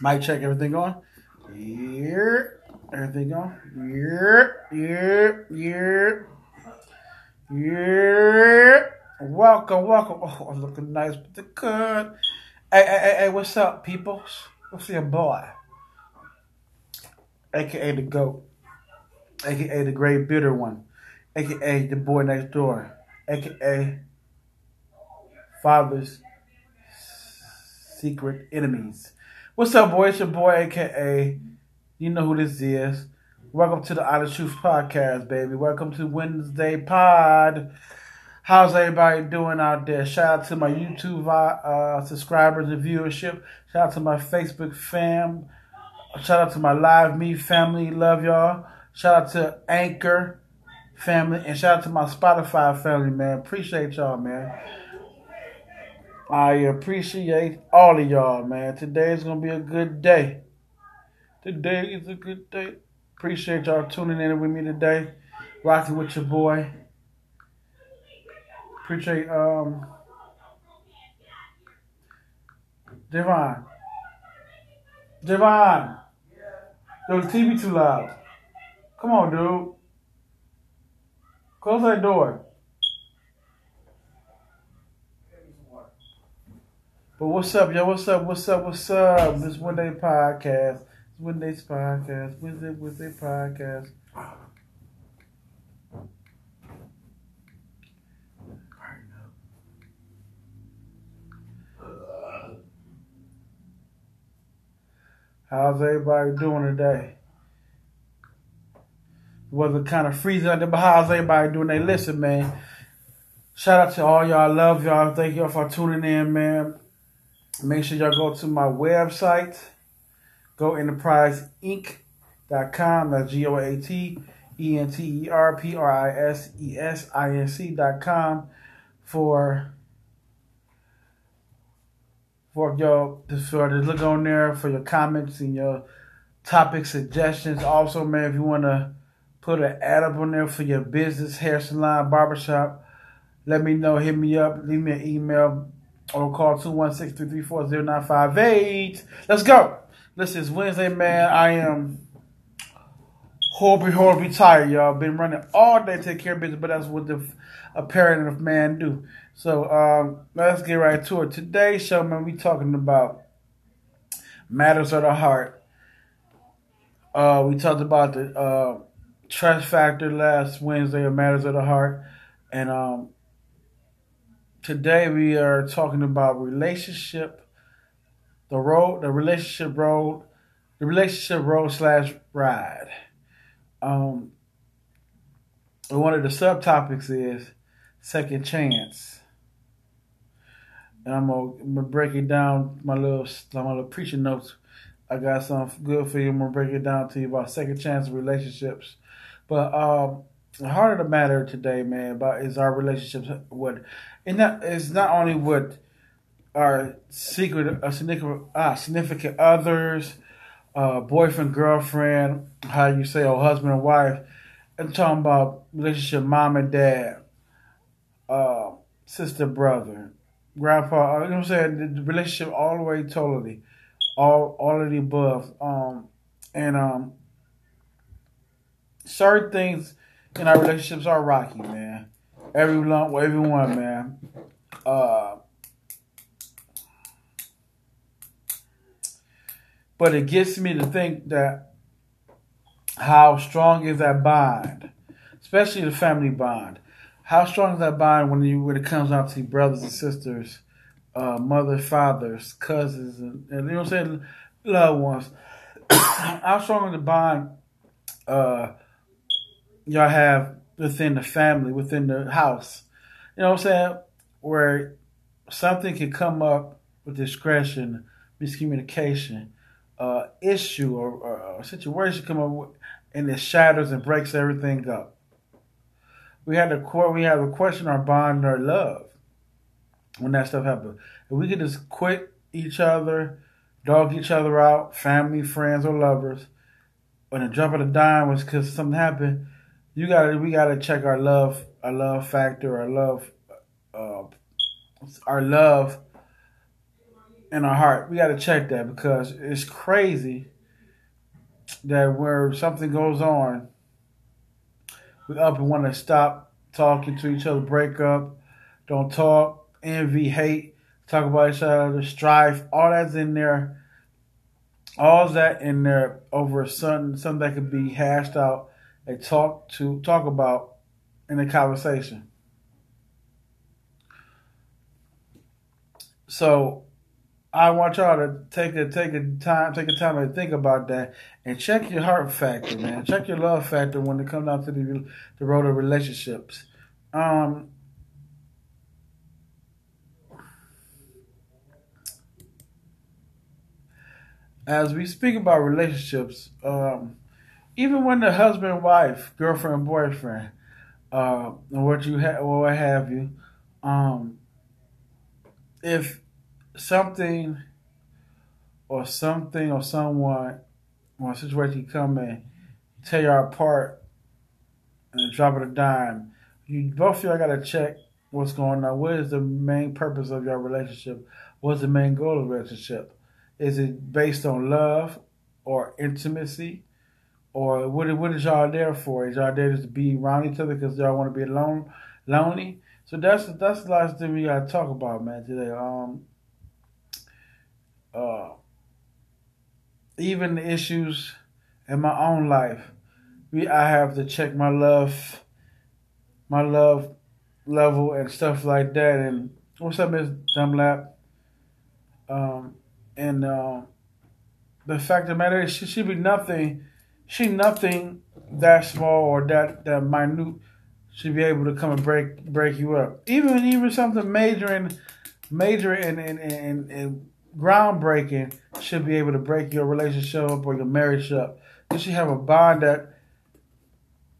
Mic check, everything going? Yeah. Everything going? Yeah. Yeah. Yeah. Yeah. Welcome, welcome. Oh, I'm looking nice with the good. Hey, hey, hey, what's up, peoples? What's your boy? AKA the GOAT. AKA the great bitter one. AKA the boy next door. AKA father's secret enemies. What's up, boy? It's your boy, aka you know who this is. Welcome to the Honest Truth Podcast, baby. Welcome to Wednesday Pod. How's everybody doing out there? Shout out to my YouTube uh, subscribers and viewership. Shout out to my Facebook fam. Shout out to my Live Me family. Love y'all. Shout out to Anchor family. And shout out to my Spotify family, man. Appreciate y'all, man. I appreciate all of y'all, man. Today is gonna be a good day. Today is a good day. Appreciate y'all tuning in with me today. Rocking with your boy. Appreciate um Devon. Devon. Yo, the TV too loud. Come on, dude. Close that door. But what's up, yo? What's up? What's up? What's up? This Wednesday podcast. This Wednesday's podcast. Wednesday, Wednesday podcast. How's everybody doing today? Weather kind of freezing out there, but how's everybody doing? They listen, man. Shout out to all y'all. I Love y'all. Thank y'all for tuning in, man. Make sure y'all go to my website, go enterpriseinc.com. That's G O A T E N T E R P R I S E S I N C.com for for your for to look on there for your comments and your topic suggestions. Also, man, if you want to put an ad up on there for your business, hair salon, barbershop, let me know. Hit me up. Leave me an email or call 216-334-0958. Let's go. Listen, it's Wednesday, man. I am horribly, horribly tired, y'all. Been running all day to take care of business, but that's what the a parent of man do. So um, let's get right to it. Today's show, man, we talking about matters of the heart. Uh, we talked about the uh, trust factor last Wednesday of matters of the heart, and um, today we are talking about relationship, the road, the relationship road, the relationship road slash ride. Um, one of the subtopics is second chance, and I'm gonna, I'm gonna break it down. My little my little preaching notes. I got something good for you. I'm gonna break it down to you about second chance relationships. But um, the heart of the matter today, man, about is our relationships. What and that is not only with our secret, significant, uh, significant others, uh, boyfriend, girlfriend, how you say, or husband and wife. I'm talking about relationship, mom and dad, uh, sister, brother, grandpa. Uh, you know what I'm saying? The relationship all the way, totally, all all of the above. Um, and um, certain things in our relationships are rocky, man. Everyone, everyone, man. Uh, but it gets me to think that how strong is that bond, especially the family bond. How strong is that bond when you when it comes out to brothers and sisters, uh, mothers, fathers, cousins, and, and you know what I'm saying, loved ones. how strong is the bond uh, y'all have within the family, within the house. You know what I'm saying? Where something can come up with discretion, miscommunication, uh, issue or, or, a situation come up and it shatters and breaks everything up. We had to we have to question our bond our love when that stuff happens. If we could just quit each other, dog each other out, family, friends, or lovers, when a drop of a dime was because something happened, you gotta we gotta check our love our love factor our love uh, our love in our heart. We got to check that because it's crazy that where something goes on, we up and want to stop talking to each other, break up, don't talk, envy, hate, talk about each other, strife, all that's in there. All that in there over something that could be hashed out talk to talk about in a conversation. So I want y'all to take a take a time take a time to think about that and check your heart factor, man. Check your love factor when it comes down to the the road of relationships. Um, as we speak about relationships, um, even when the husband, wife, girlfriend, boyfriend, uh, what you have, or what have you, um, if something or something or someone or a situation come and tear you apart and drop it a dime, you both of y'all gotta check what's going on. What is the main purpose of your relationship? What's the main goal of the relationship? Is it based on love or intimacy? Or what, what is y'all there for? Is y'all there just to be around each other because y'all want to be alone, lonely? So that's that's the last thing we gotta talk about, man, today. Um, uh, even the issues in my own life, we I have to check my love, my love level and stuff like that. And what's up, Miss Dunlap? Um, and uh, the fact of the matter is, she should be nothing. She nothing that small or that that minute should be able to come and break break you up. Even even something major and major and and, and, and groundbreaking should be able to break your relationship up or your marriage up. You should have a bond that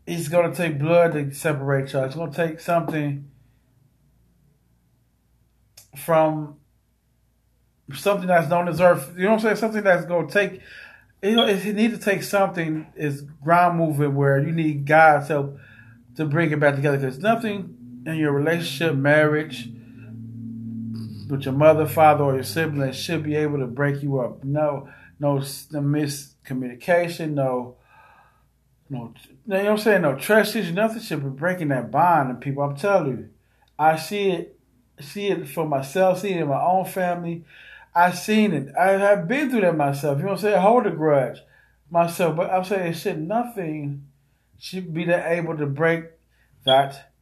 it's going to take blood to separate y'all. It's going to take something from something that's don't deserve. You know what I'm saying? Something that's going to take. You know, it need to take something is ground moving where you need God's help to bring it back together. Because nothing in your relationship, marriage, with your mother, father, or your siblings should be able to break you up. No, no, no miscommunication, no, no, you know what I'm saying? No trust issues, nothing should be breaking that bond. And people, I'm telling you, I see it, see it for myself, see it in my own family. I've seen it. I have been through that myself. You know what I'm? Hold a grudge myself, but I'm saying shit. Nothing should be that able to break that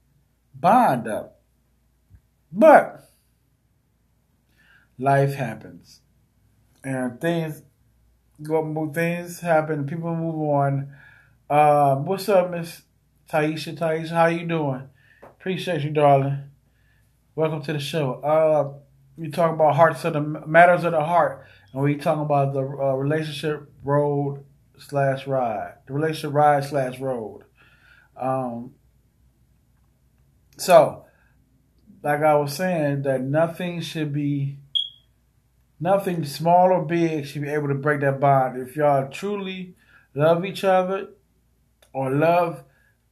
bond up. But life happens, and things go. Things happen. People move on. Uh, what's up, Miss Taisha? Taisha, how you doing? Appreciate you, darling. Welcome to the show. Uh, we talk about hearts of the matters of the heart, and we talk about the uh, relationship road slash ride, the relationship ride slash road. Um, so, like I was saying, that nothing should be nothing small or big should be able to break that bond. If y'all truly love each other or love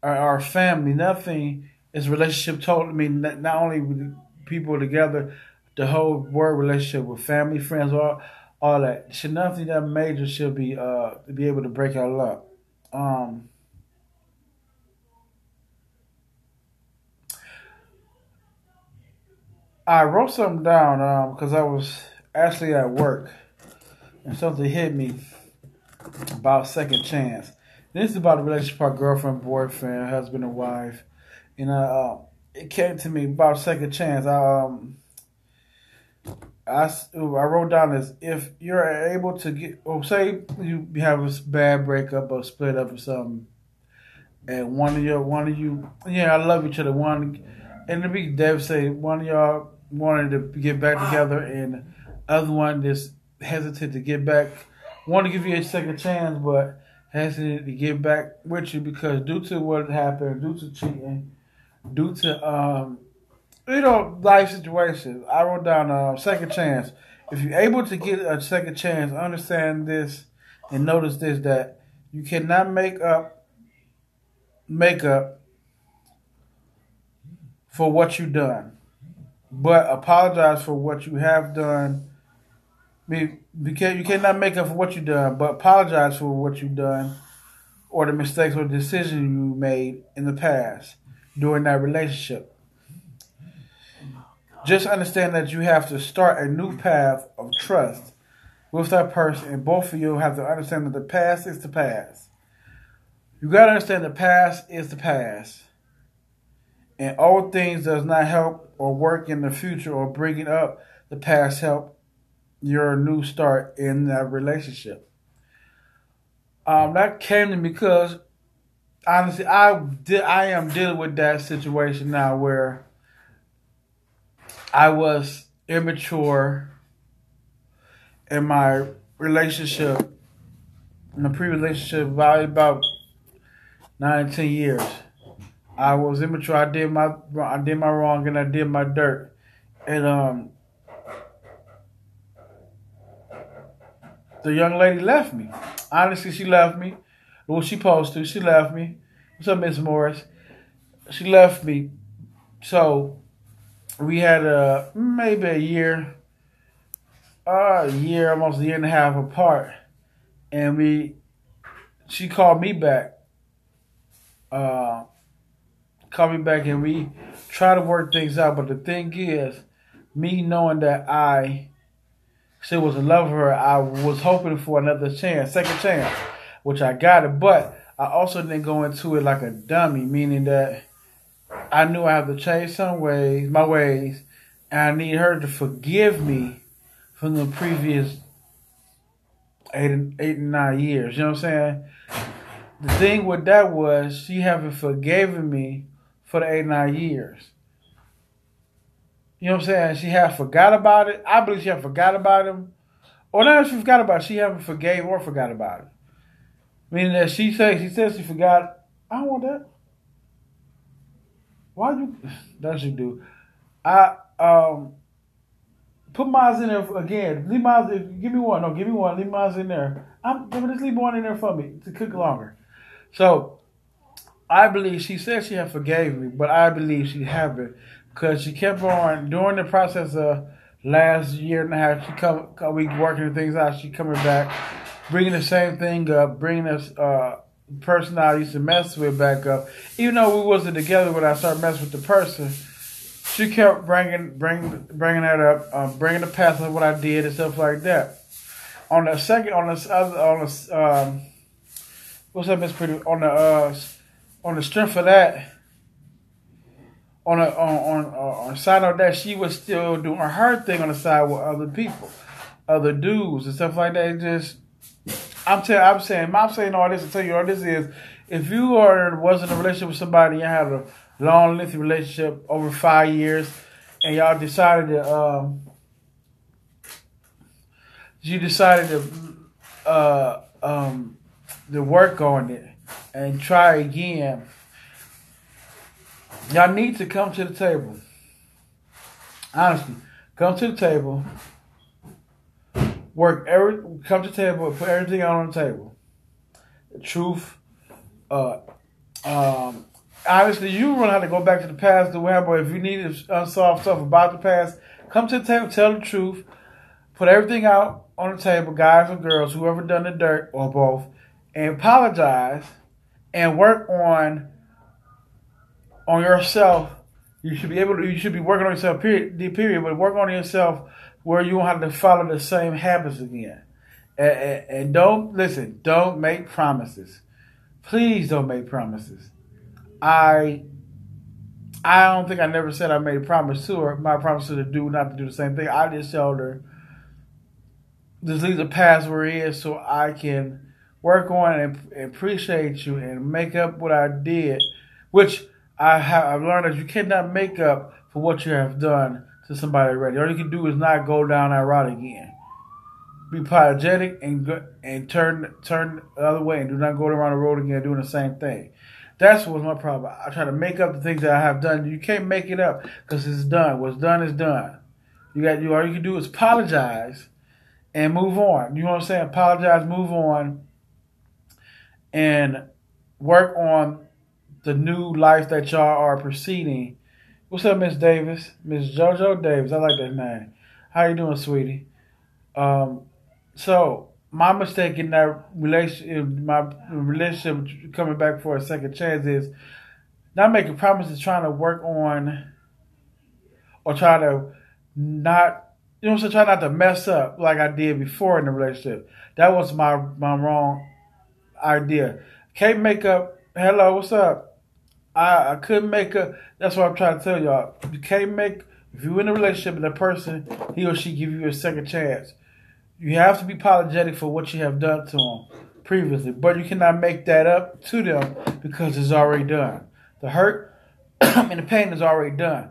our, family, nothing is relationship total. I mean, not, only people together, the whole word relationship with family, friends, all all that. Should nothing that major should be uh be able to break y'all up. Um I wrote something down um because I was actually at work and something hit me about second chance. This is about a relationship girlfriend, boyfriend, husband, and wife. You know, uh, it came to me about second chance. I, um, I, I wrote down this: if you're able to get, or say you have a bad breakup or split up or something, and one of your, one of you, yeah, I love each other. One, and to be devastated, one of y'all wanted to get back together, and other one just hesitant to get back. Want to give you a second chance, but hesitant to get back with you because due to what happened, due to cheating, due to um, you know life situations. I wrote down a second chance. If you're able to get a second chance, understand this and notice this that you cannot make up make up for what you've done, but apologize for what you have done can't you cannot make up for what you've done, but apologize for what you've done or the mistakes or decisions you made in the past during that relationship. Just understand that you have to start a new path of trust with that person, and both of you have to understand that the past is the past. You got to understand the past is the past. And old things does not help or work in the future or bringing up the past help your new start in that relationship. Um, that came to me because honestly, I did. I am dealing with that situation now where I was immature in my relationship, in the pre-relationship, about about nine, ten years. I was immature. I did my I did my wrong and I did my dirt, and um, the young lady left me. Honestly, she left me. Well, she supposed to. She left me. What's up, Miss Morris? She left me. So we had a maybe a year, uh, a year, almost a year and a half apart, and we. She called me back. Uh, called me back, and we try to work things out. But the thing is, me knowing that I she was in love with her. I was hoping for another chance, second chance, which I got it. But I also didn't go into it like a dummy, meaning that I knew I had to change some ways, my ways, and I need her to forgive me from the previous eight and eight and nine years. You know what I'm saying? The thing with that was she haven't forgiven me for the eight nine years. You know what I'm saying? She had forgot about it. I believe she had forgot about him. Or not she forgot about it, she haven't forgave or forgot about it. Meaning that she said she says she forgot. I don't want that. Why you that you do? I um put miles in there again. Leave mine give me one. No, give me one. Leave miles in there. I'm just leave one in there for me to cook longer. So I believe she said she had forgave me, but I believe she haven't because she kept on during the process of last year and a half. She come, we working things out. She coming back, bringing the same thing up, bringing us uh, person I used to mess with back up. Even though we wasn't together when I started messing with the person, she kept bringing bringing bringing that up, uh, bringing the past of what I did and stuff like that. On the second, on the other, on the um, what's up, Miss Pretty? On the uh, on the strength of that on a on on, on a side of that, she was still doing her thing on the side with other people, other dudes and stuff like that. Just I'm telling, I'm saying, I'm saying all this to tell you all this is, if you are was in a relationship with somebody you had a long, lengthy relationship over five years, and y'all decided to, um, you decided to, uh, um, to work on it and try again Y'all need to come to the table. Honestly, come to the table. Work every come to table, put everything out on the table. The truth. Uh, um, obviously, you don't have to go back to the past to but If you need to unsolved stuff about the past, come to the table, tell the truth, put everything out on the table, guys or girls, whoever done the dirt or both, and apologize and work on on yourself. You should be able to. You should be working on yourself. Period. Period, but work on yourself where you won't have to follow the same habits again. And, and, and don't listen. Don't make promises. Please don't make promises. I I don't think I never said I made a promise to her. My promise to do not to do the same thing. I just told her just leave the past where it is so I can work on and appreciate you and make up what I did, which I have I've learned that you cannot make up for what you have done to somebody already. All you can do is not go down that route again. Be apologetic and and turn turn the other way and do not go around the road again doing the same thing. That's what's my problem. I try to make up the things that I have done. You can't make it up because it's done. What's done is done. You got you. All you can do is apologize and move on. You know what I'm saying? Apologize, move on, and work on the new life that y'all are proceeding. What's up, Miss Davis? Miss JoJo Davis. I like that name. How you doing, sweetie? Um, so my mistake in that relationship, my relationship coming back for a second chance is not making promises, trying to work on or try to not, you know, so try not to mess up like I did before in the relationship. That was my my wrong idea. Can't make up. Hello, what's up? I, I couldn't make up. That's what I'm trying to tell y'all. You can't make if you're in a relationship with a person he or she give you a second chance. You have to be apologetic for what you have done to them previously, but you cannot make that up to them because it's already done. The hurt and the pain is already done.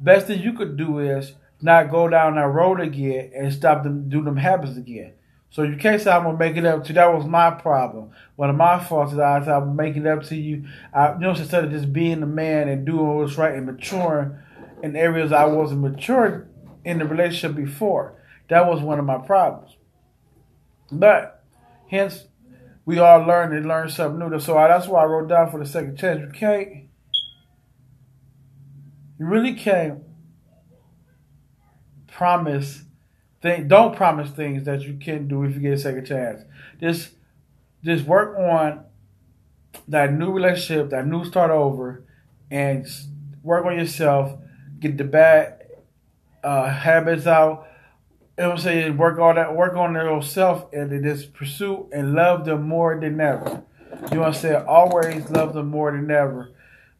Best thing you could do is not go down that road again and stop them do them habits again. So you can't say I'm gonna make it up to you. That was my problem. One of my faults is I said I'm making it up to you. I, you know, instead of just being a man and doing what's right and maturing in areas I wasn't mature in the relationship before. That was one of my problems. But hence, we all learn and learn something new. So that's why I wrote down for the second chance. You can't. You really can't promise thing. Don't promise things that you can do if you get a second chance. Just, just work on that new relationship, that new start over, and work on yourself. Get the bad uh, habits out. I'm saying? Work on that. Work on yourself and just pursue and love them more than ever. You what I'm saying? Always love them more than ever.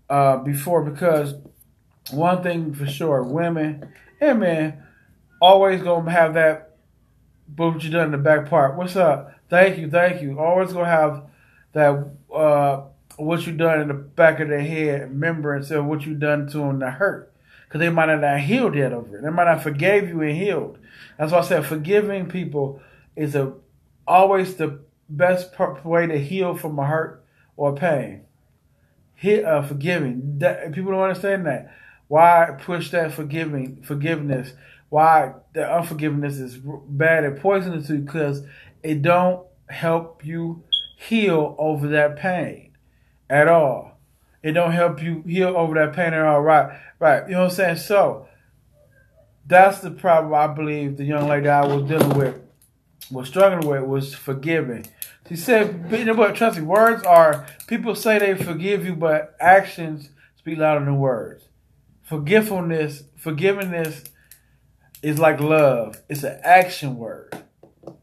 Uh, before because one thing for sure, women and men always gonna have that what you done in the back part. What's up? Thank you, thank you. Always gonna have that uh, what you done in the back of their head, remembrance of what you done to them to hurt. Because they might not healed yet over it. They might not forgave you and healed. That's why I said forgiving people is a always the best way to heal from a hurt or pain. Hit, uh, forgiving. That, people don't understand that. Why push that forgiving forgiveness? Why the unforgiveness is bad and poisonous to you? Because it don't help you heal over that pain at all. It don't help you heal over that pain at all. Right, right. You know what I'm saying? So that's the problem I believe the young lady I was dealing with was struggling with was forgiving. She said, you know what, trust me, words are, people say they forgive you, but actions speak louder than words. Forgiveness, forgiveness is like love. It's an action word.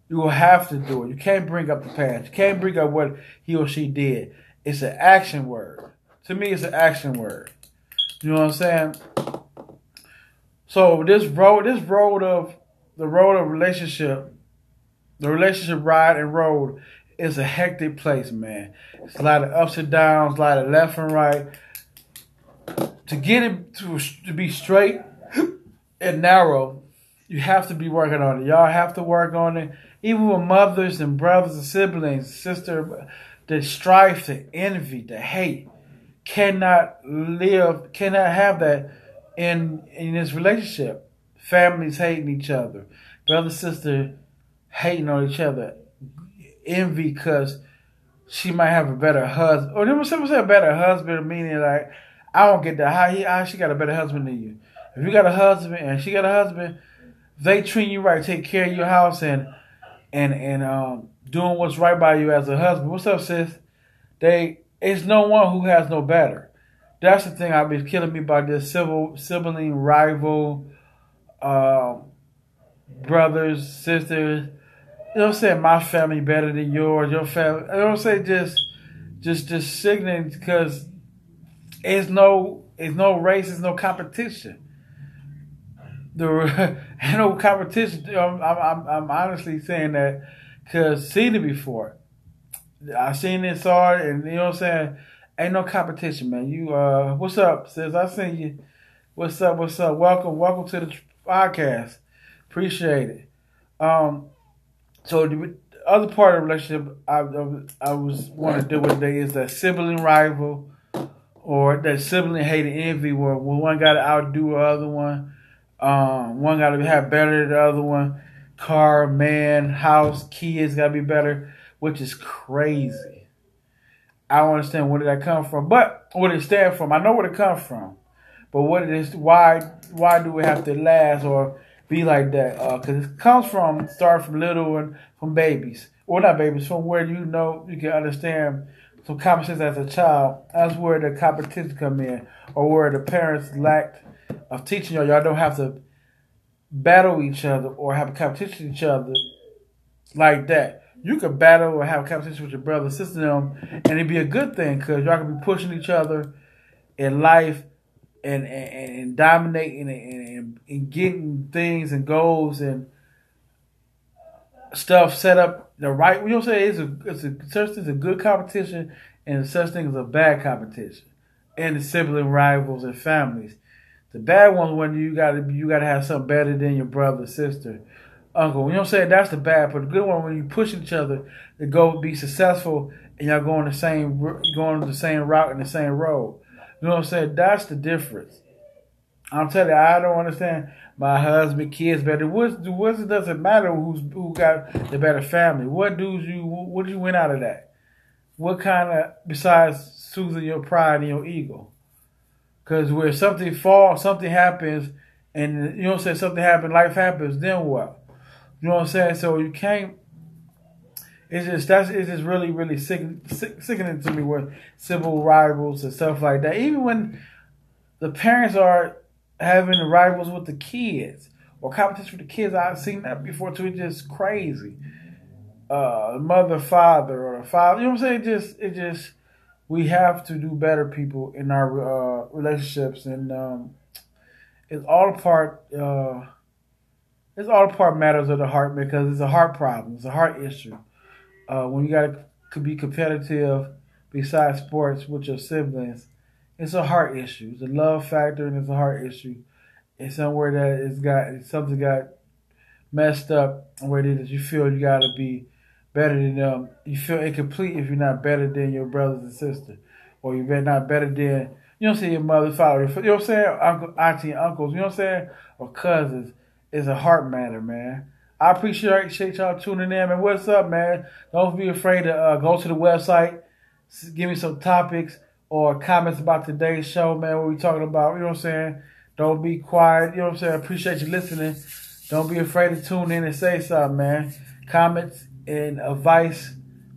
You will have to do it. You can't bring up the past. You can't bring up what he or she did. It's an action word. To me, it's an action word. You know what I'm saying? So this road, this road of the road of relationship, the relationship ride and road is a hectic place, man. It's a lot of ups and downs, a lot of left and right. To get it to, to be straight and narrow, you have to be working on it. Y'all have to work on it. Even with mothers and brothers and siblings, sister, the strife, the envy, the hate cannot live, cannot have that in in this relationship. Families hating each other, brother sister hating on each other, envy because she might have a better husband, or there was someone say a better husband, meaning like I don't get that. How he how she got a better husband than you? If you got a husband and she got a husband, they treat you right, take care of your house, and and and um, doing what's right by you as a husband. What's up, sis? They it's no one who has no better. That's the thing I've been killing me about this civil sibling rival, uh, brothers, sisters. You know what I'm saying? My family better than yours. Your family. You know what I'm saying? Just, just, just signaling because it's no, it's no race, it's no competition. The ain't no competition. I'm, I'm, I'm honestly saying that because seen it before. I seen it, saw it, and you know what I'm saying ain't no competition, man. You uh, what's up, Says I seen you. What's up? What's up? Welcome, welcome to the podcast. Appreciate it. Um, so the other part of the relationship I, I, I was want to deal with today is that sibling rival or that sibling hate and envy, where one got to outdo the other one. Um, one got to have better than the other one. Car, man, house, kids got to be better, which is crazy. I don't understand where did that come from, but where did it stand from? I know where it comes from, but what it is, why, why do we have to last, or be like that because uh, it comes from start from little and from babies, or not babies, from where you know you can understand some common as a child. That's where the competition come in, or where the parents lacked of teaching y'all. Y'all don't have to battle each other or have a competition with each other like that. You could battle or have a competition with your brother, sister, them, and it'd be a good thing because y'all can be pushing each other in life and and, and dominating and, and, and getting things and goals and stuff set up the right. You I'm saying? It's a it's a such thing as a good competition and such thing as a bad competition, and the sibling rivals and families. The bad ones when you gotta you gotta have something better than your brother, sister, uncle. You know what I'm saying? That's the bad. But the good one when you push each other to go be successful and y'all going the same going the same route and the same road. You know what I'm saying? That's the difference. I'm telling you, I don't understand my husband, kids better. What what doesn't matter who's who got the better family. What do you what did you win out of that? What kind of besides soothing your pride and your ego? Because where something falls, something happens, and you know what I'm saying, something happens, life happens, then what? You know what I'm saying? So you can't it's just that's it's just really really sick, sick, sickening to me with civil rivals and stuff like that. Even when the parents are having rivals with the kids or competition with the kids, I've seen that before too. It's just crazy. Uh, mother, father, or a father. You know what I'm saying? It just it just we have to do better, people, in our uh, relationships, and um, it's all part. Uh, it's all part matters of the heart because it's a heart problem. It's a heart issue uh, when you got to be competitive besides sports with your siblings, it's a heart issue. It's a love factor and it's a heart issue. It's somewhere that it's got something got messed up where it is you feel you got to be better than them. You feel incomplete if you're not better than your brothers and sisters, or you're not better than you don't see your mother, father, you know what I'm saying, uncle, auntie, uncles, you know what I'm saying, or cousins. It's a heart matter, man. I appreciate y'all tuning in, man. What's up, man? Don't be afraid to uh, go to the website, give me some topics or comments about today's show, man. What we talking about? You know what I'm saying? Don't be quiet. You know what I'm saying? I appreciate you listening. Don't be afraid to tune in and say something, man. Comments and advice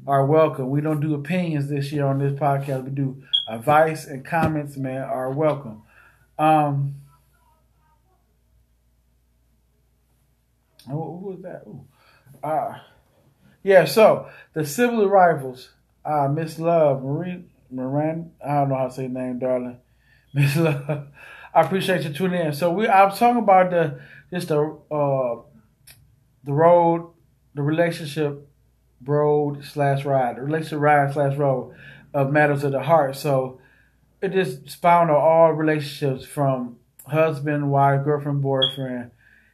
are welcome. We don't do opinions this year on this podcast. We do advice and comments, man, are welcome. Um, Who, was that? Ooh. Uh, yeah, so the civil rivals, uh, Miss Love, Marie, Moran, I don't know how to say name, darling. Miss Love, I appreciate you tuning in. So we, I was talking about the, just the, uh, the road, the relationship road slash ride, the relationship ride slash road of matters of the heart. So it just spawned on all relationships from husband, wife, girlfriend, boyfriend,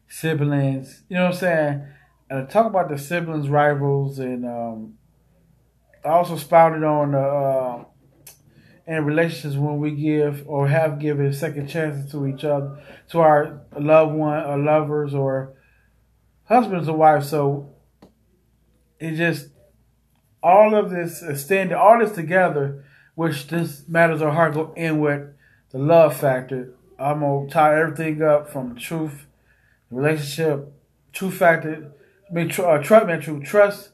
siblings. You know what I'm saying? And talk about the siblings rivals, and um, I also spouted on the uh, in relationships when we give or have given second chances to each other, to our loved one or lovers or husbands or wives. So it just all of this extended, all this together, which this matters of heart go in with the love factor. I'm gonna tie everything up from truth relationship, true factor, I mean, tr- uh, trust, man, true trust,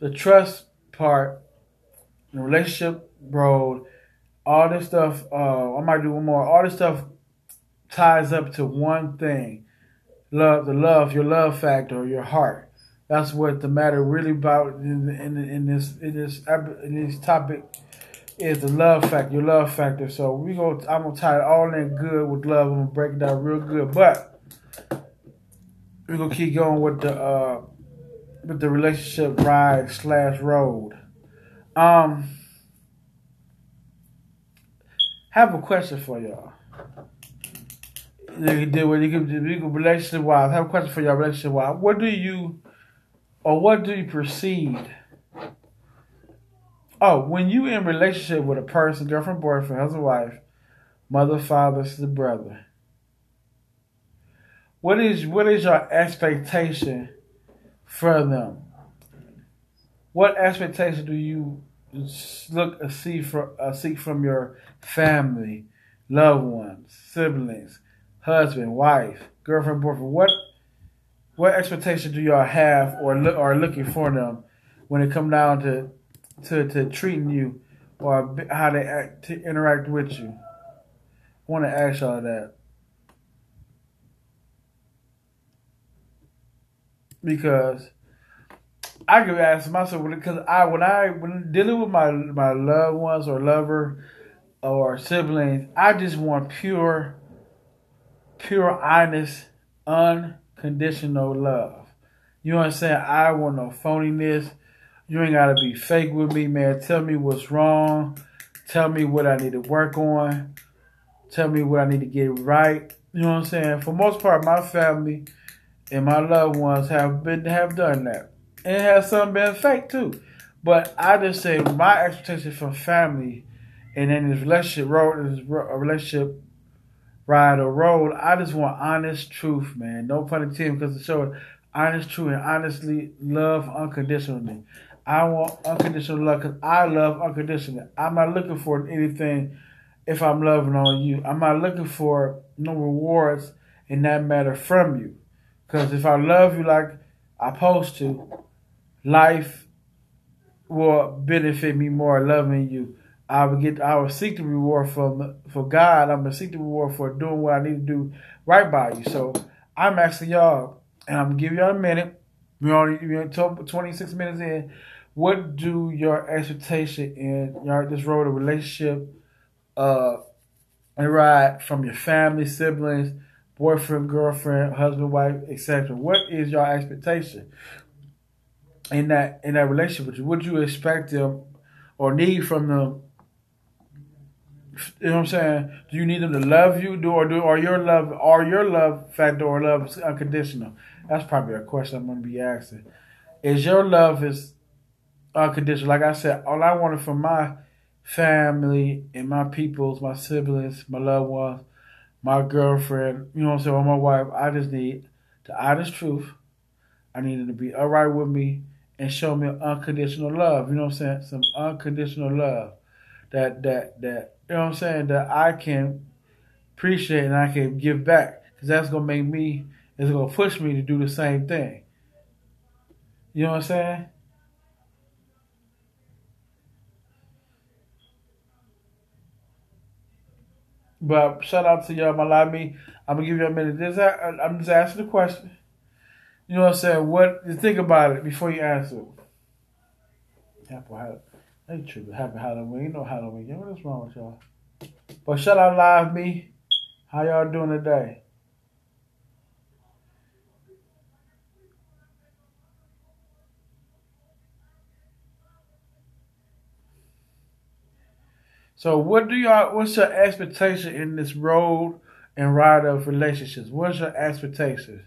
the trust part, the relationship road, all this stuff. Uh, I might do one more. All this stuff ties up to one thing: love, the love, your love factor, your heart. That's what the matter really about in, in, in this in this in this topic is the love factor, your love factor. So we go. I'm gonna tie it all in good with love. I'm gonna break it down real good, but we're gonna keep going with the uh, with the relationship ride slash road. Um, have a question for y'all. You can deal with you can, you can relationship wise. Have a question for y'all relationship wise. What do you or what do you perceive? Oh, when you in relationship with a person, girlfriend, boyfriend, husband, wife, mother, father, sister, brother what is what is your expectation for them? What expectation do you look see for uh, seek from your family, loved ones, siblings, husband, wife, girlfriend, boyfriend? What what expectation do y'all have or look are looking for them when it come down to to to treating you or how they act to interact with you? I want to ask y'all that because I could ask myself because I when I when dealing with my my loved ones or lover or siblings, I just want pure, pure, honest, unconditional love. You know what I'm saying? I want no phoniness. You ain't gotta be fake with me, man. Tell me what's wrong. Tell me what I need to work on. Tell me what I need to get right. You know what I'm saying? For most part, my family and my loved ones have been have done that. And has some been fake too. But I just say my expectation from family and in this relationship road, this relationship ride or road, I just want honest truth, man. No pun intended, because the show honest truth and honestly love unconditionally. I want unconditional love because I love unconditionally. I'm not looking for anything if I'm loving on you. I'm not looking for no rewards in that matter from you. Because if I love you like I'm supposed to, life will benefit me more loving you. I will get I will seek the reward from for God. I'm gonna seek the reward for doing what I need to do right by you. So I'm asking y'all, and I'm gonna give y'all a minute. We already we're 26 minutes in. What do your expectation in y'all this road of relationship, uh, and ride from your family, siblings, boyfriend, girlfriend, husband, wife, etc. What is your expectation in that in that relationship with you? What do you expect them or need from them? You know what I'm saying? Do you need them to love you? Do or do or your love or your love factor or love is unconditional? That's probably a question I'm gonna be asking. Is your love is unconditional? Like I said, all I wanted from my family and my peoples, my siblings, my loved ones, my girlfriend, you know what I'm saying, or my wife, I just need the honest truth. I need them to be alright with me and show me unconditional love. You know what I'm saying? Some unconditional love. That that that you know what I'm saying, that I can appreciate and I can give back. Because that's gonna make me it's gonna push me to do the same thing. You know what I'm saying? But shout out to y'all, me. I'm gonna give you a minute. This, I'm just asking the question. You know what I'm saying? What you think about it before you answer? Happy Halloween. Hey, true. Happy Halloween. Know Halloween. What is wrong with y'all? But shout out live me. How y'all doing today? So what do y'all what's your expectation in this road and ride of relationships? What's your expectations?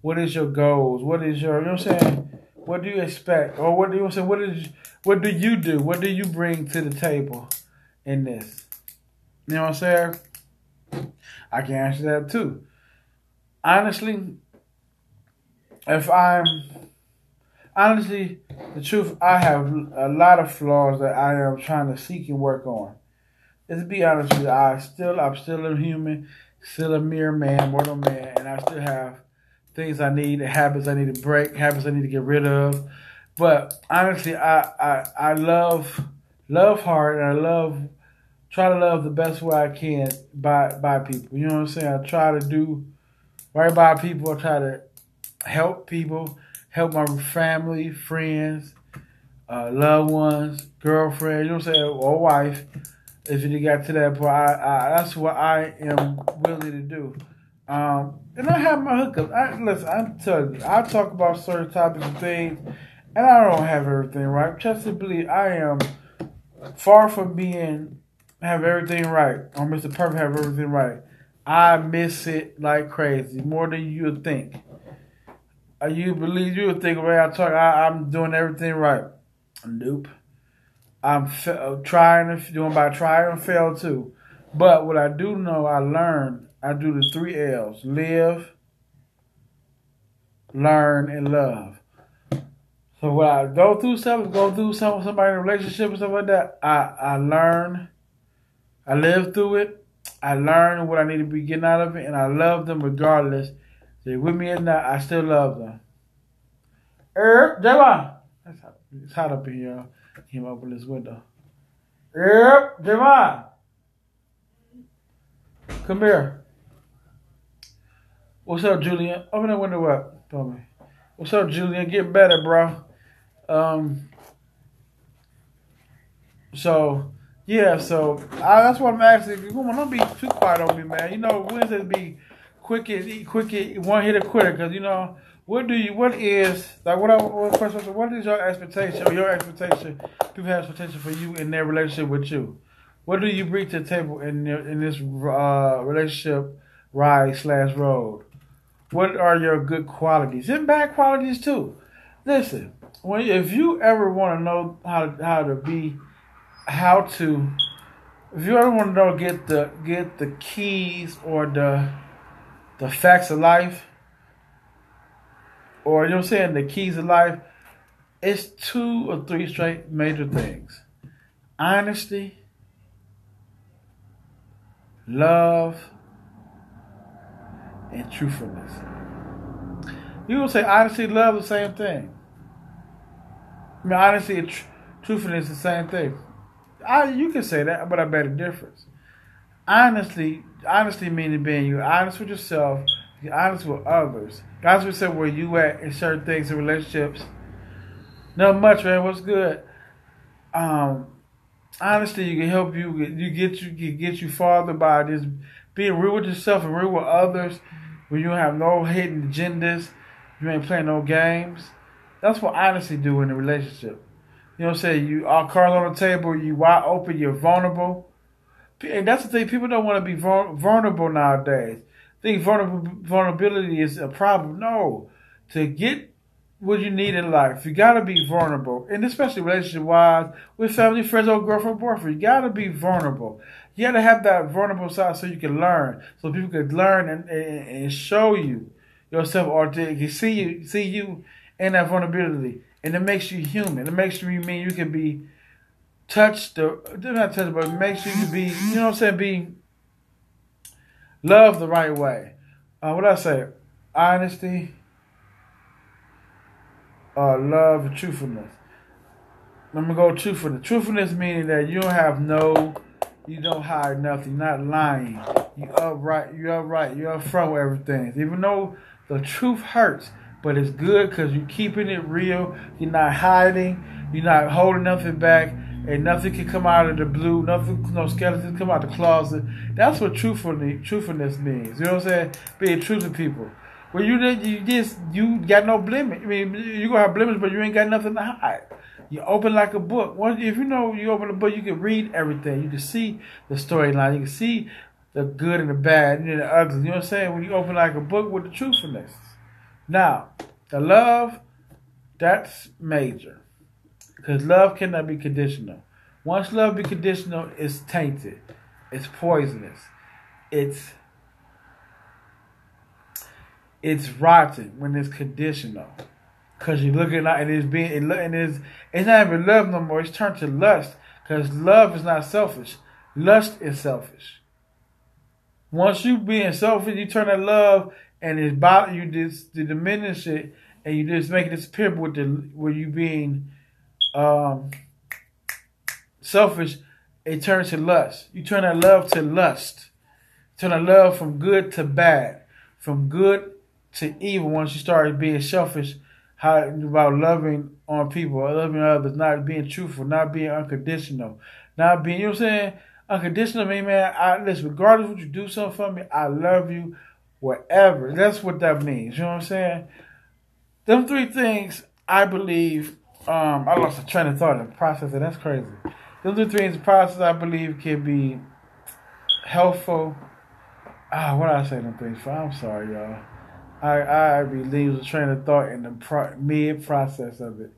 What is your goals? What is your you know what I'm saying? What do you expect? Or what do you say what is what do you do? What do you bring to the table in this? You know what I'm saying? I can answer that too. Honestly, if I'm honestly the truth, I have a lot of flaws that I am trying to seek and work on let's be honest with you, I still I'm still a human, still a mere man, mortal man, and I still have things I need, habits I need to break, habits I need to get rid of. But honestly, I I, I love love hard and I love try to love the best way I can by by people. You know what I'm saying? I try to do right by people. I try to help people, help my family, friends, uh, loved ones, girlfriend. You know what I'm saying? Or wife if you got to that point, I, I, that's what I am willing to do. Um, and I have my hookups. I, listen, I'm telling you, I talk about certain topics and things, and I don't have everything right. Trust me, believe I am far from being have everything right or Mr. Perfect have everything right. I miss it like crazy, more than you would think. Uh, you believe you would think the way I talk, I, I'm doing everything right. Nope. I'm f- trying to doing by try and fail too. But what I do know, I learned. I do the three L's: live, learn, and love. So when I go through something, go through some somebody in a relationship or something like that, I I learn, I live through it. I learn what I need to be getting out of it, and I love them regardless. They're with me or not, I still love them. Er, Javon. It's hot, up in here. Came open this window. Er, Javon. Come here. What's up, Julian? Open that window up for me. What's up, Julian? Get better, bro. Um. So yeah, so I, that's what I'm asking. Come on, don't be too quiet on me, man. You know, Wednesdays be quick and quick and one hit a quitter because you know what do you what is like what I what question what is your expectation or your expectation people have expectation for you in their relationship with you? What do you bring to the table in in this uh, relationship ride slash road? What are your good qualities and bad qualities too? Listen, when if you ever want to know how to, how to be how to if you ever want to know get the get the keys or the the facts of life or you know what I'm saying the keys of life it's two or three straight major things. Honesty love and truthfulness. You will say honesty love the same thing Mean honesty and tr- truthfulness the same thing I you can say that, but I bet a difference. Honestly, honestly meaning being you honest with yourself, you're honest with others. Honest with yourself where you at in certain things in relationships. Not much, man. What's good? Um, honestly, you can help you. You get you can get you farther by just being real with yourself and real with others. When you have no hidden agendas, you ain't playing no games. That's what honesty do in a relationship. You know what I'm saying? You all cards on the table, you wide open, you're vulnerable. And that's the thing, people don't want to be vulnerable nowadays. Think vulnerable, vulnerability is a problem. No. To get what you need in life, you got to be vulnerable. And especially relationship wise, with family, friends, or girlfriend, boyfriend, you got to be vulnerable. You got to have that vulnerable side so you can learn, so people can learn and, and, and show you yourself or to see you, see you in that vulnerability and it makes you human. It makes you mean you can be touched or not touched, but it makes you to be, you know what I'm saying, be loved the right way. Uh, what I say? Honesty, uh, love, and truthfulness. Let me go truthfulness. Truthfulness meaning that you don't have no, you don't hide nothing. You're not lying. You upright. You upright. You're upfront with everything. Even though the truth hurts, but it's good because you're keeping it real. You're not hiding. You're not holding nothing back. And nothing can come out of the blue. Nothing, no skeletons come out of the closet. That's what truthfulness, truthfulness means. You know what I'm saying? Being true to people. Well, you you just you got no blemish. I mean, you gonna have blemish, but you ain't got nothing to hide. You open like a book. Once if you know you open a book, you can read everything. You can see the storyline. You can see the good and the bad and the ugly. You know what I'm saying? When you open like a book with the truthfulness. Now, the love, that's major. Because love cannot be conditional. Once love be conditional, it's tainted. It's poisonous. It's it's rotten when it's conditional. Cause you're looking at and it's being and it's it's not even love no more. It's turned to lust. Cause love is not selfish. Lust is selfish. Once you being selfish, you turn to love and it's about you just to diminish it and you just make it disappear with the with you being um, selfish, it turns to lust. You turn that love to lust. Turn that love from good to bad, from good to evil. Once you start being selfish, how about loving on people, loving others, not being truthful, not being unconditional, not being you know what I'm saying. Unconditional, me man. I listen. Regardless what you do something for me, I love you whatever. That's what that means. You know what I'm saying? Them three things, I believe. Um, I lost a train of thought in the process, and that's crazy. Them three things, the process, I believe, can be helpful. Ah, what I say? Them things for? I'm sorry, y'all. I I be losing train of thought in the pro- mid process of it.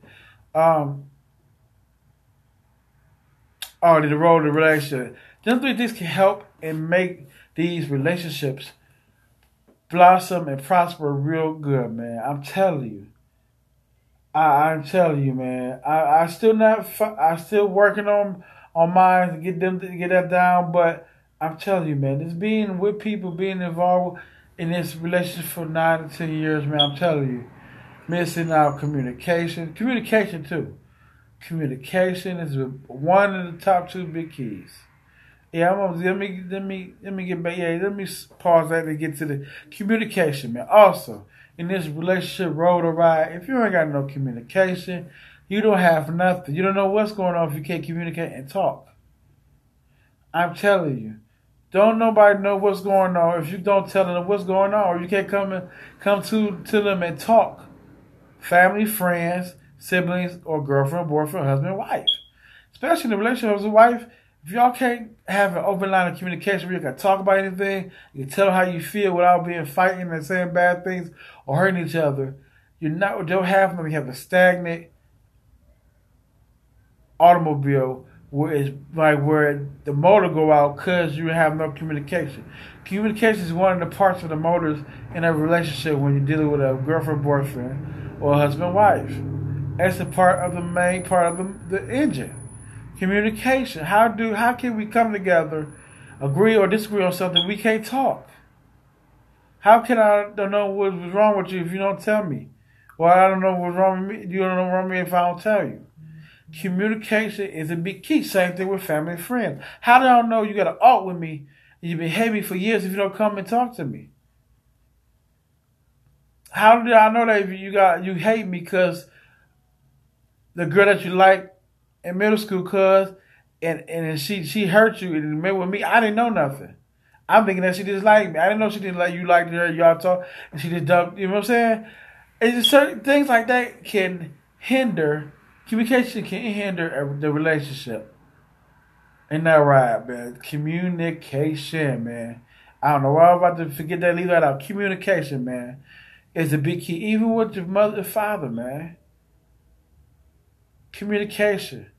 Um. Oh, the role of the relationship. Them three things can help and make these relationships blossom and prosper real good, man. I'm telling you. I, I'm telling you, man. I, I still not. I still working on on mine to get them to get that down. But I'm telling you, man. Just being with people, being involved, in this relationship for nine to ten years, man, I'm telling you, missing out communication. Communication too. Communication is one of the top two big keys. Yeah, I'm gonna, let me let me let me get back. Yeah, let me pause that and get to the communication, man. Also, in this relationship road or ride, if you ain't got no communication, you don't have nothing. You don't know what's going on if you can't communicate and talk. I'm telling you. Don't nobody know what's going on if you don't tell them what's going on, or you can't come and come to to them and talk. Family, friends, siblings, or girlfriend, boyfriend, husband, wife. Especially in the relationship with a wife, if y'all can't have an open line of communication where you can talk about anything, you tell how you feel without being fighting and saying bad things or hurting each other, you're not don't have them. You have a stagnant automobile where it's like where the motor go out because you have no communication. Communication is one of the parts of the motors in a relationship when you're dealing with a girlfriend, boyfriend, or husband, wife. That's a part of the main part of the, the engine. Communication. How do how can we come together, agree or disagree on something we can't talk? How can I don't know what's wrong with you if you don't tell me? Well, I don't know what's wrong with me. You don't know what's wrong with me if I don't tell you. Communication is a big key. Same thing with family and friends. How do y'all know you got an alt with me you've been hating me for years if you don't come and talk to me? How do I know that you got you hate me because the girl that you like in middle school, cuz and and she she hurt you and met with me. I didn't know nothing. I'm thinking that she just liked me. I didn't know she didn't like you liked her. Y'all talk and she just dumped. You know what I'm saying? It's just certain things like that can hinder Communication can hinder the relationship. Ain't that right, man? Communication, man. I don't know why I'm about to forget that, leave that out. Communication, man, is a big key, even with your mother and father, man. Communication.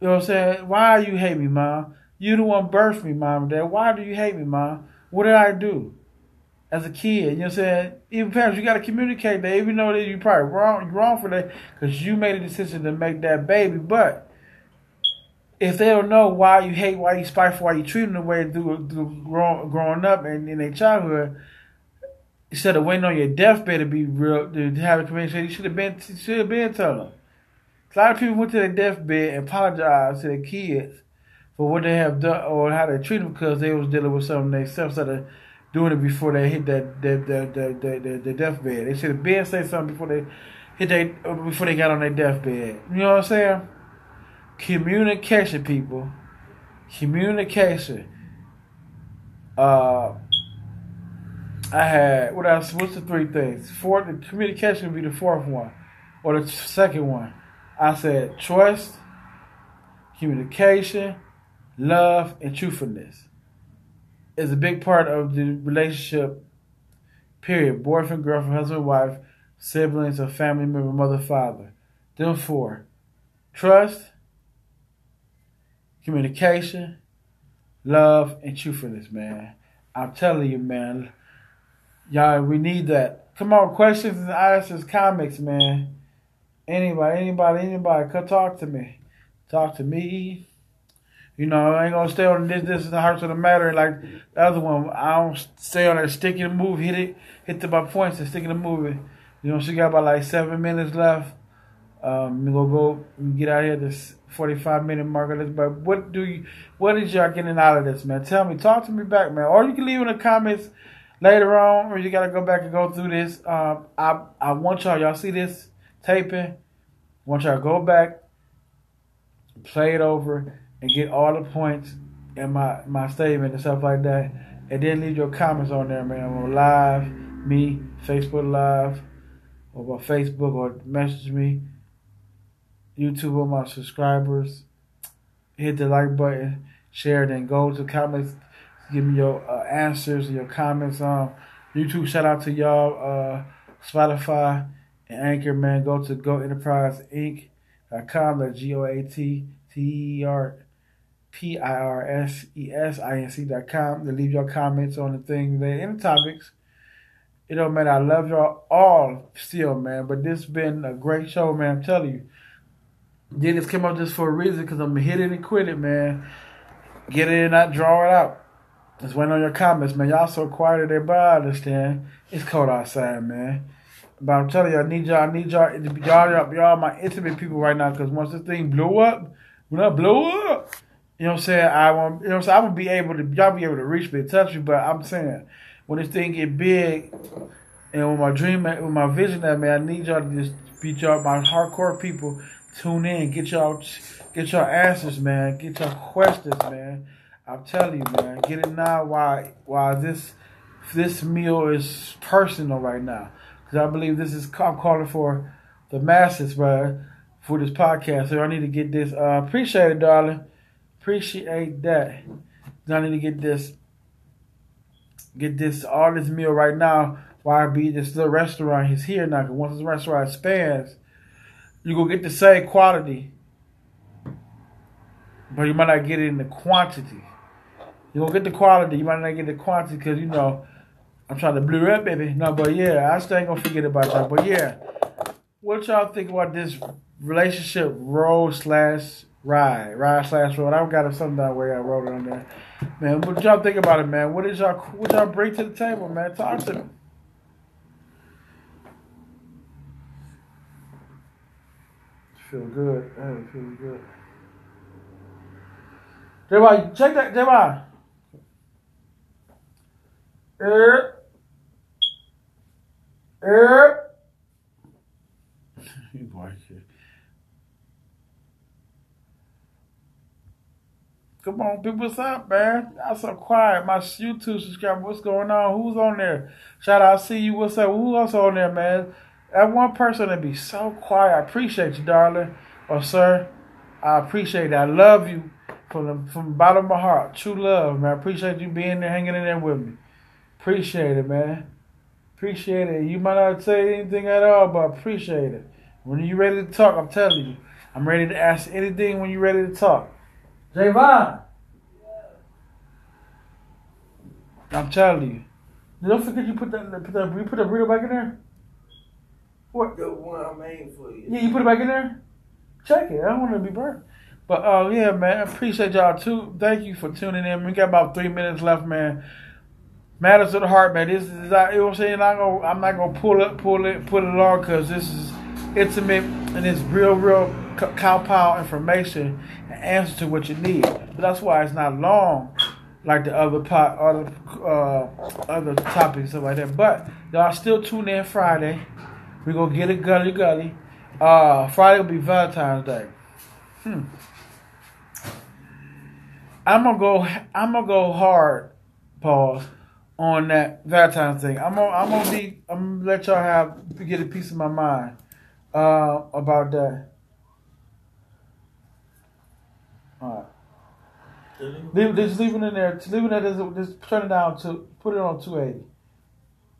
You know what I'm saying? Why you hate me, mom? You the one birthed me, mom and dad. Why do you hate me, mom? What did I do? as a kid. You know what I'm saying? Even parents, you got to communicate that, even though that you probably wrong, you're wrong for that because you made a decision to make that baby. But if they don't know why you hate, why you spiteful, why you treat them the way through, through growing, growing up and in their childhood, instead of waiting on your deathbed to be real, to have a communication, you should have been, should have been telling them. A lot of people went to their deathbed and apologized to their kids for what they have done or how they treat them because they was dealing with something themselves that doing it before they hit that the the the deathbed. They should have been say something before they hit they before they got on their deathbed. You know what I'm saying? Communication, people. Communication. Uh, I had what else? What's the three things? Fourth, the communication would be the fourth one, or the second one. I said trust, communication, love, and truthfulness is a big part of the relationship. Period. Boyfriend, girlfriend, husband, wife, siblings, or family member, mother, father. Them four. Trust, communication, love, and truthfulness, man. I'm telling you, man. Y'all, we need that. Come on, questions and answers, comics, man. Anybody, anybody, anybody, come talk to me. Talk to me. You know, I ain't gonna stay on this. This is the heart of the matter. Like the other one, I don't stay on there. Stick in the movie, hit it, hit the my points, and stick in the movie. You know, she got about like seven minutes left. Um, we gonna go get out here. This forty-five minute mark. But what do you? What is y'all getting out of this, man? Tell me. Talk to me back, man. Or you can leave in the comments later on, or you gotta go back and go through this. Um, I I want y'all. Y'all see this taping? I y'all to go back, play it over and get all the points in my, my statement and stuff like that. And then leave your comments on there, man. I'm on live, me, Facebook Live, or by Facebook, or message me. YouTube on my subscribers. Hit the like button, share, then go to comments. Give me your uh, answers your comments on YouTube. Shout out to y'all, uh, Spotify and Anchor, man. Go to GoEnterpriseInc.com. That's G O A T T E R P I R S E S I N C dot com to leave your comments on the thing there any topics. It don't matter. I love y'all all still, man. But this been a great show, man. I'm telling you. Dennis came up just for a reason because I'm hit it and quit it, man. Get it and not draw it out. Just waiting on your comments, man. Y'all so quiet today, but I understand. It's cold outside, man. But I'm telling you, I need y'all, I need y'all, y'all, y'all, y'all my intimate people right now, because once this thing blow up, when I blow up, you know what I'm saying? I want, you know what I'm saying? I'm gonna be able to, y'all be able to reach me touch me, but I'm saying, when this thing get big, and with my dream, with my vision, that man, I need y'all to just be y'all, my hardcore people, tune in, get y'all, get y'all answers, man, get y'all questions, man. I'm telling you, man, get it now. Why? Why this this meal is personal right now? Because I believe this is I'm calling for the masses, bro, for this podcast. So I need to get this. Uh, appreciate it, darling. Appreciate that. I need to get this. Get this all this meal right now. Why be this little restaurant is here now? Cause once this restaurant expands, you gonna get the same quality, but you might not get it in the quantity. You gonna get the quality. You might not get the quantity because you know I'm trying to blue up, baby. No, but yeah, I still ain't gonna forget about that. But yeah, what y'all think about this relationship road slash ride, ride slash road? I've got something down where I wrote it on there, man. What y'all think about it, man? What is y'all what y'all bring to the table, man? Talk to me. Feel good. Hey, feel good. J check that, J Er. Come on, people, what's up, man? I'm so quiet. My YouTube subscriber, what's going on? Who's on there? Shout out, see you. What's up? Who else on there, man? That one person that be so quiet. I appreciate you, darling or sir. I appreciate it. I love you from the from the bottom of my heart. True love, man. I appreciate you being there, hanging in there with me. Appreciate it, man. Appreciate it. You might not say anything at all, but appreciate it. When you ready to talk, I'm telling you. I'm ready to ask anything when you're ready to talk. Javon. I'm telling you. Don't forget you put that put that you put that burrito back in there. What? The one I made for you. Yeah, you put it back in there. Check it. I don't want it to be burnt. But uh, yeah, man, I appreciate y'all too. Thank you for tuning in. We got about three minutes left, man matters of the heart, man. This is, you know what I'm saying? I'm, gonna, I'm not gonna pull it, pull it, put it on because this is intimate and it's real, real compound information and answer to what you need. But that's why it's not long like the other pot, other uh, other topics stuff like that. But y'all still tune in Friday. We gonna get it gully gully. Uh, Friday will be Valentine's Day. Hmm. I'm gonna go. I'm gonna go hard. Pause on that Valentine's thing. I'm gonna, I'm gonna be, I'm gonna let y'all have get a piece of my mind uh, about that. All right. Leave, just leave it in there. Just leave it in there. Just turn it down to put it on 280.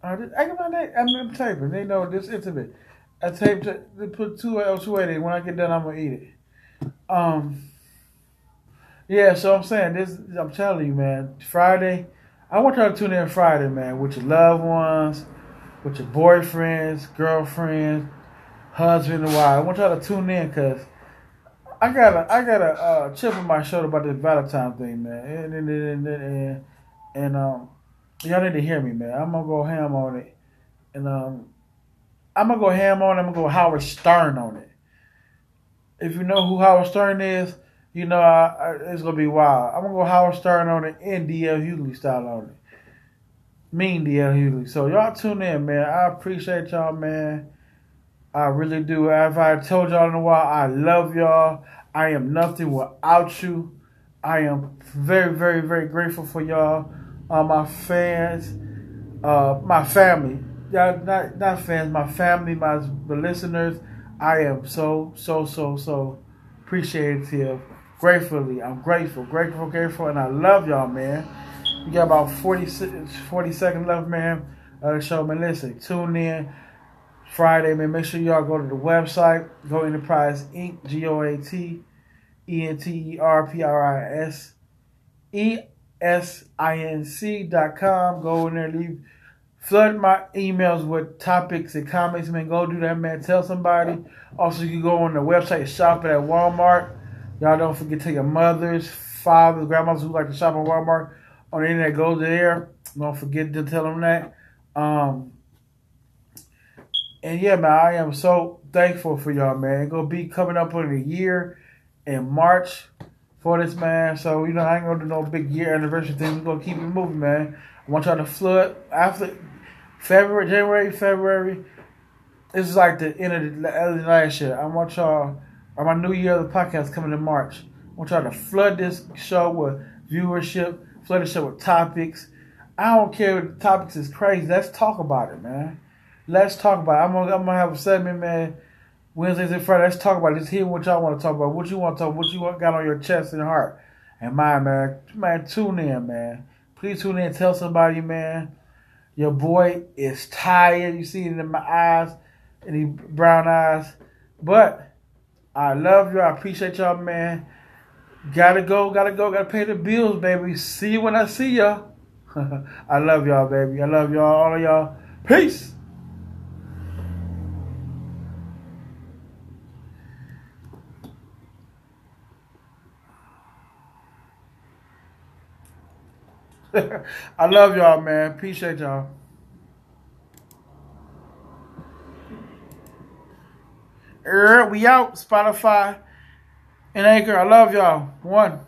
All right, I my I'm, I'm taping. They know this intimate. I taped it. They put two on 280. When I get done, I'm gonna eat it. Um. Yeah, so I'm saying this. I'm telling you, man. Friday. I want y'all to tune in Friday, man, with your loved ones, with your boyfriends, girlfriends, husband and wife. I want y'all to tune in because I got a I got a uh, chip on my shoulder about this Valentine thing, man, and and and, and, and um, y'all need to hear me, man. I'm gonna go ham on it, and um, I'm gonna go ham on it. I'm gonna go Howard Stern on it. If you know who Howard Stern is you know, I, I, it's gonna be wild. I'm gonna go Howard Stern on it and DL Hughley style on it. Mean DL Hughley. So y'all tune in, man. I appreciate y'all, man. I really do. If I told y'all in a while, I love y'all. I am nothing without you. I am very, very, very grateful for y'all, uh, my fans, uh, my family. Y'all not not fans, my family, my the listeners. I am so, so, so, so appreciative gratefully. I'm grateful, grateful, grateful, and I love y'all, man. We got about 40, 40 seconds left, man. Uh, show, man. Listen, tune in Friday, man. Make sure y'all go to the website, Go Enterprise Inc. G O A T E N T E R P R I S E S I N C dot com. Go in there, leave. Flood my emails with topics and comments, man. Go do that, man. Tell somebody. Also, you can go on the website, shop it at Walmart. Y'all don't forget to tell your mothers, fathers, grandmothers who like to shop at Walmart. on the internet goes there. Don't forget to tell them that. Um, and yeah, man, I am so thankful for y'all, man. It's gonna be coming up on a year in March for this man. So you know, I ain't gonna do no big year anniversary thing. We're gonna keep it moving, man. I want y'all to flood after February, January, February. This is like the end of the last year. I want y'all, or my new year of the podcast coming in March. I want y'all to flood this show with viewership, flood the show with topics. I don't care if the topics is crazy. Let's talk about it, man. Let's talk about it. I'm gonna, I'm gonna have a segment, man. Wednesdays and Fridays. Let's talk about it. Let's hear what y'all want to talk about. What you want to talk. What you got on your chest and heart and mind, man. Man, tune in, man. Please tune in. Tell somebody, man. Your boy is tired. You see it in my eyes, in these brown eyes. But I love you. I appreciate y'all, man. Gotta go, gotta go, gotta pay the bills, baby. See you when I see ya. I love y'all, baby. I love y'all, all of y'all. Peace. I love y'all, man. Appreciate y'all. Er, we out. Spotify and Anchor. I love y'all. One.